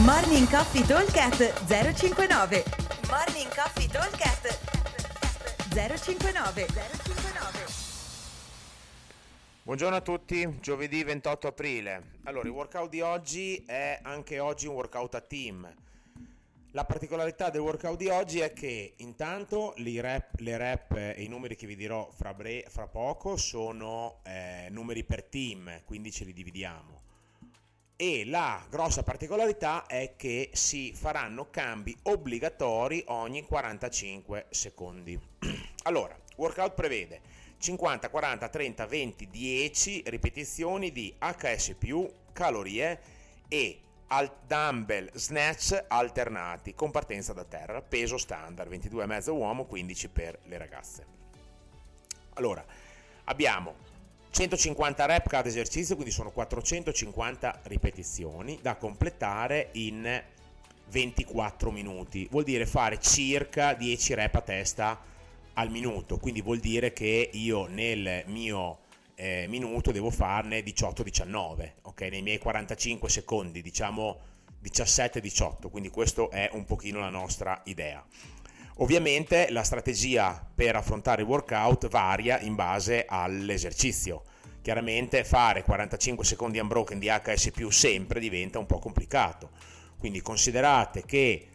Morning Coffee Talkcast 059 Morning Coffee Talkcast 059 059 Buongiorno a tutti, giovedì 28 aprile. Allora, il workout di oggi è anche oggi un workout a team. La particolarità del workout di oggi è che intanto rep, le rep e i numeri che vi dirò fra, bre- fra poco sono eh, numeri per team, quindi ce li dividiamo. E la grossa particolarità è che si faranno cambi obbligatori ogni 45 secondi. allora, workout prevede 50, 40, 30, 20, 10 ripetizioni di HS+, calorie e al dumbbell snatch alternati con partenza da terra, peso standard 22,5 uomo, 15 per le ragazze. Allora, abbiamo 150 rep cada esercizio, quindi sono 450 ripetizioni da completare in 24 minuti. Vuol dire fare circa 10 rep a testa al minuto, quindi vuol dire che io nel mio eh, minuto devo farne 18-19, ok? Nei miei 45 secondi, diciamo 17-18, quindi questo è un pochino la nostra idea. Ovviamente la strategia per affrontare il workout varia in base all'esercizio. Chiaramente fare 45 secondi unbroken di HS sempre diventa un po' complicato. Quindi considerate che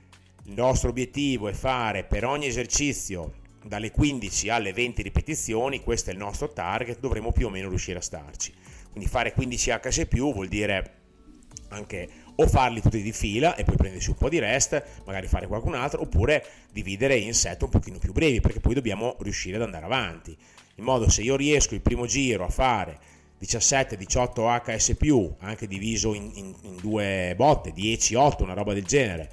il nostro obiettivo è fare per ogni esercizio dalle 15 alle 20 ripetizioni, questo è il nostro target, dovremo più o meno riuscire a starci. Quindi fare 15 HS vuol dire anche o farli tutti di fila e poi prendersi un po' di rest, magari fare qualcun altro, oppure dividere in set un pochino più brevi, perché poi dobbiamo riuscire ad andare avanti. In modo se io riesco il primo giro a fare 17-18 HS+, anche diviso in, in, in due botte, 10-8, una roba del genere,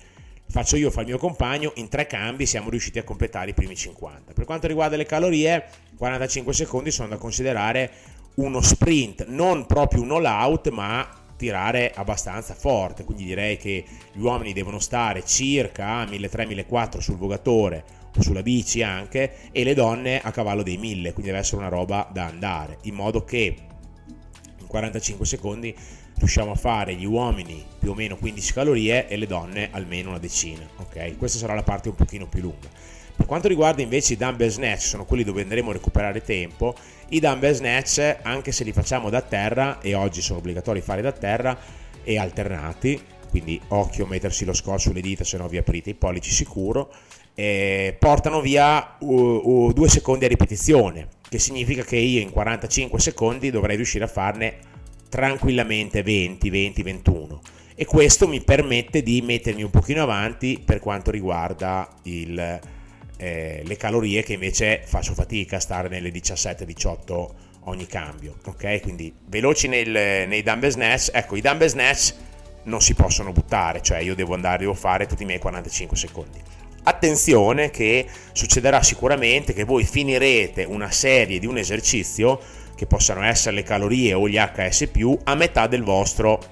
faccio io, fa il mio compagno, in tre cambi siamo riusciti a completare i primi 50. Per quanto riguarda le calorie, 45 secondi sono da considerare uno sprint, non proprio un all out, ma tirare abbastanza forte, quindi direi che gli uomini devono stare circa a 1300-1400 sul vogatore o sulla bici anche e le donne a cavallo dei 1000, quindi deve essere una roba da andare, in modo che in 45 secondi riusciamo a fare gli uomini più o meno 15 calorie e le donne almeno una decina, ok? Questa sarà la parte un pochino più lunga. Per quanto riguarda invece i dumbbell snatch, sono quelli dove andremo a recuperare tempo, i dumbbell snatch, anche se li facciamo da terra, e oggi sono obbligatori fare da terra, e alternati, quindi occhio a mettersi lo score sulle dita, se no vi aprite i pollici sicuro, portano via 2 secondi a ripetizione, che significa che io in 45 secondi dovrei riuscire a farne tranquillamente 20, 20, 21 e questo mi permette di mettermi un pochino avanti per quanto riguarda il, eh, le calorie che invece faccio fatica a stare nelle 17-18 ogni cambio ok? Quindi veloci nel, nei dumbbell snatch. Ecco i dumbbell snatch non si possono buttare cioè io devo andare devo fare tutti i miei 45 secondi. Attenzione che succederà sicuramente che voi finirete una serie di un esercizio che possano essere le calorie o gli HS+, a metà del vostro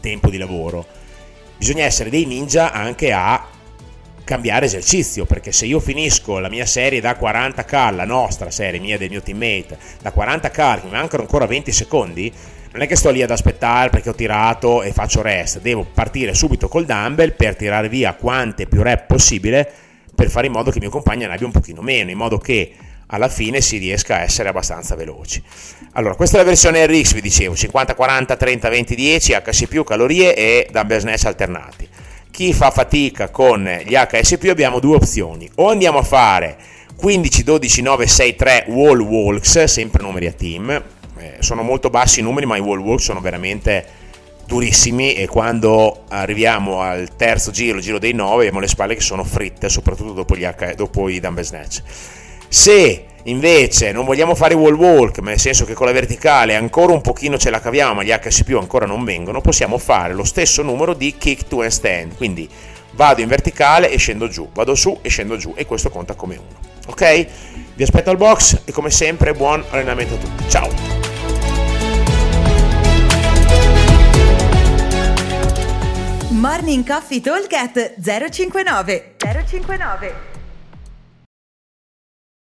tempo di lavoro. Bisogna essere dei ninja anche a cambiare esercizio, perché se io finisco la mia serie da 40k, la nostra serie mia del mio teammate, da 40k, mi mancano ancora 20 secondi, non è che sto lì ad aspettare perché ho tirato e faccio rest, devo partire subito col dumbbell per tirare via quante più rep possibile per fare in modo che il mio compagno ne abbia un pochino meno, in modo che alla fine si riesca a essere abbastanza veloci. Allora, questa è la versione RX, vi dicevo, 50, 40, 30, 20, 10, HS+, calorie e dumbbell snatch alternati. Chi fa fatica con gli HS+, abbiamo due opzioni. O andiamo a fare 15, 12, 9, 6, 3 wall walks, sempre numeri a team. Eh, sono molto bassi i numeri, ma i wall walks sono veramente durissimi e quando arriviamo al terzo giro, il giro dei 9, abbiamo le spalle che sono fritte, soprattutto dopo, gli H, dopo i dumbbell snatch. Se invece non vogliamo fare wall walk, ma nel senso che con la verticale ancora un pochino ce la caviamo, ma gli HS ancora non vengono, possiamo fare lo stesso numero di kick to and stand. Quindi vado in verticale e scendo giù, vado su e scendo giù e questo conta come uno. Ok? Vi aspetto al box e come sempre buon allenamento a tutti. Ciao! Morning Coffee Talk 059 059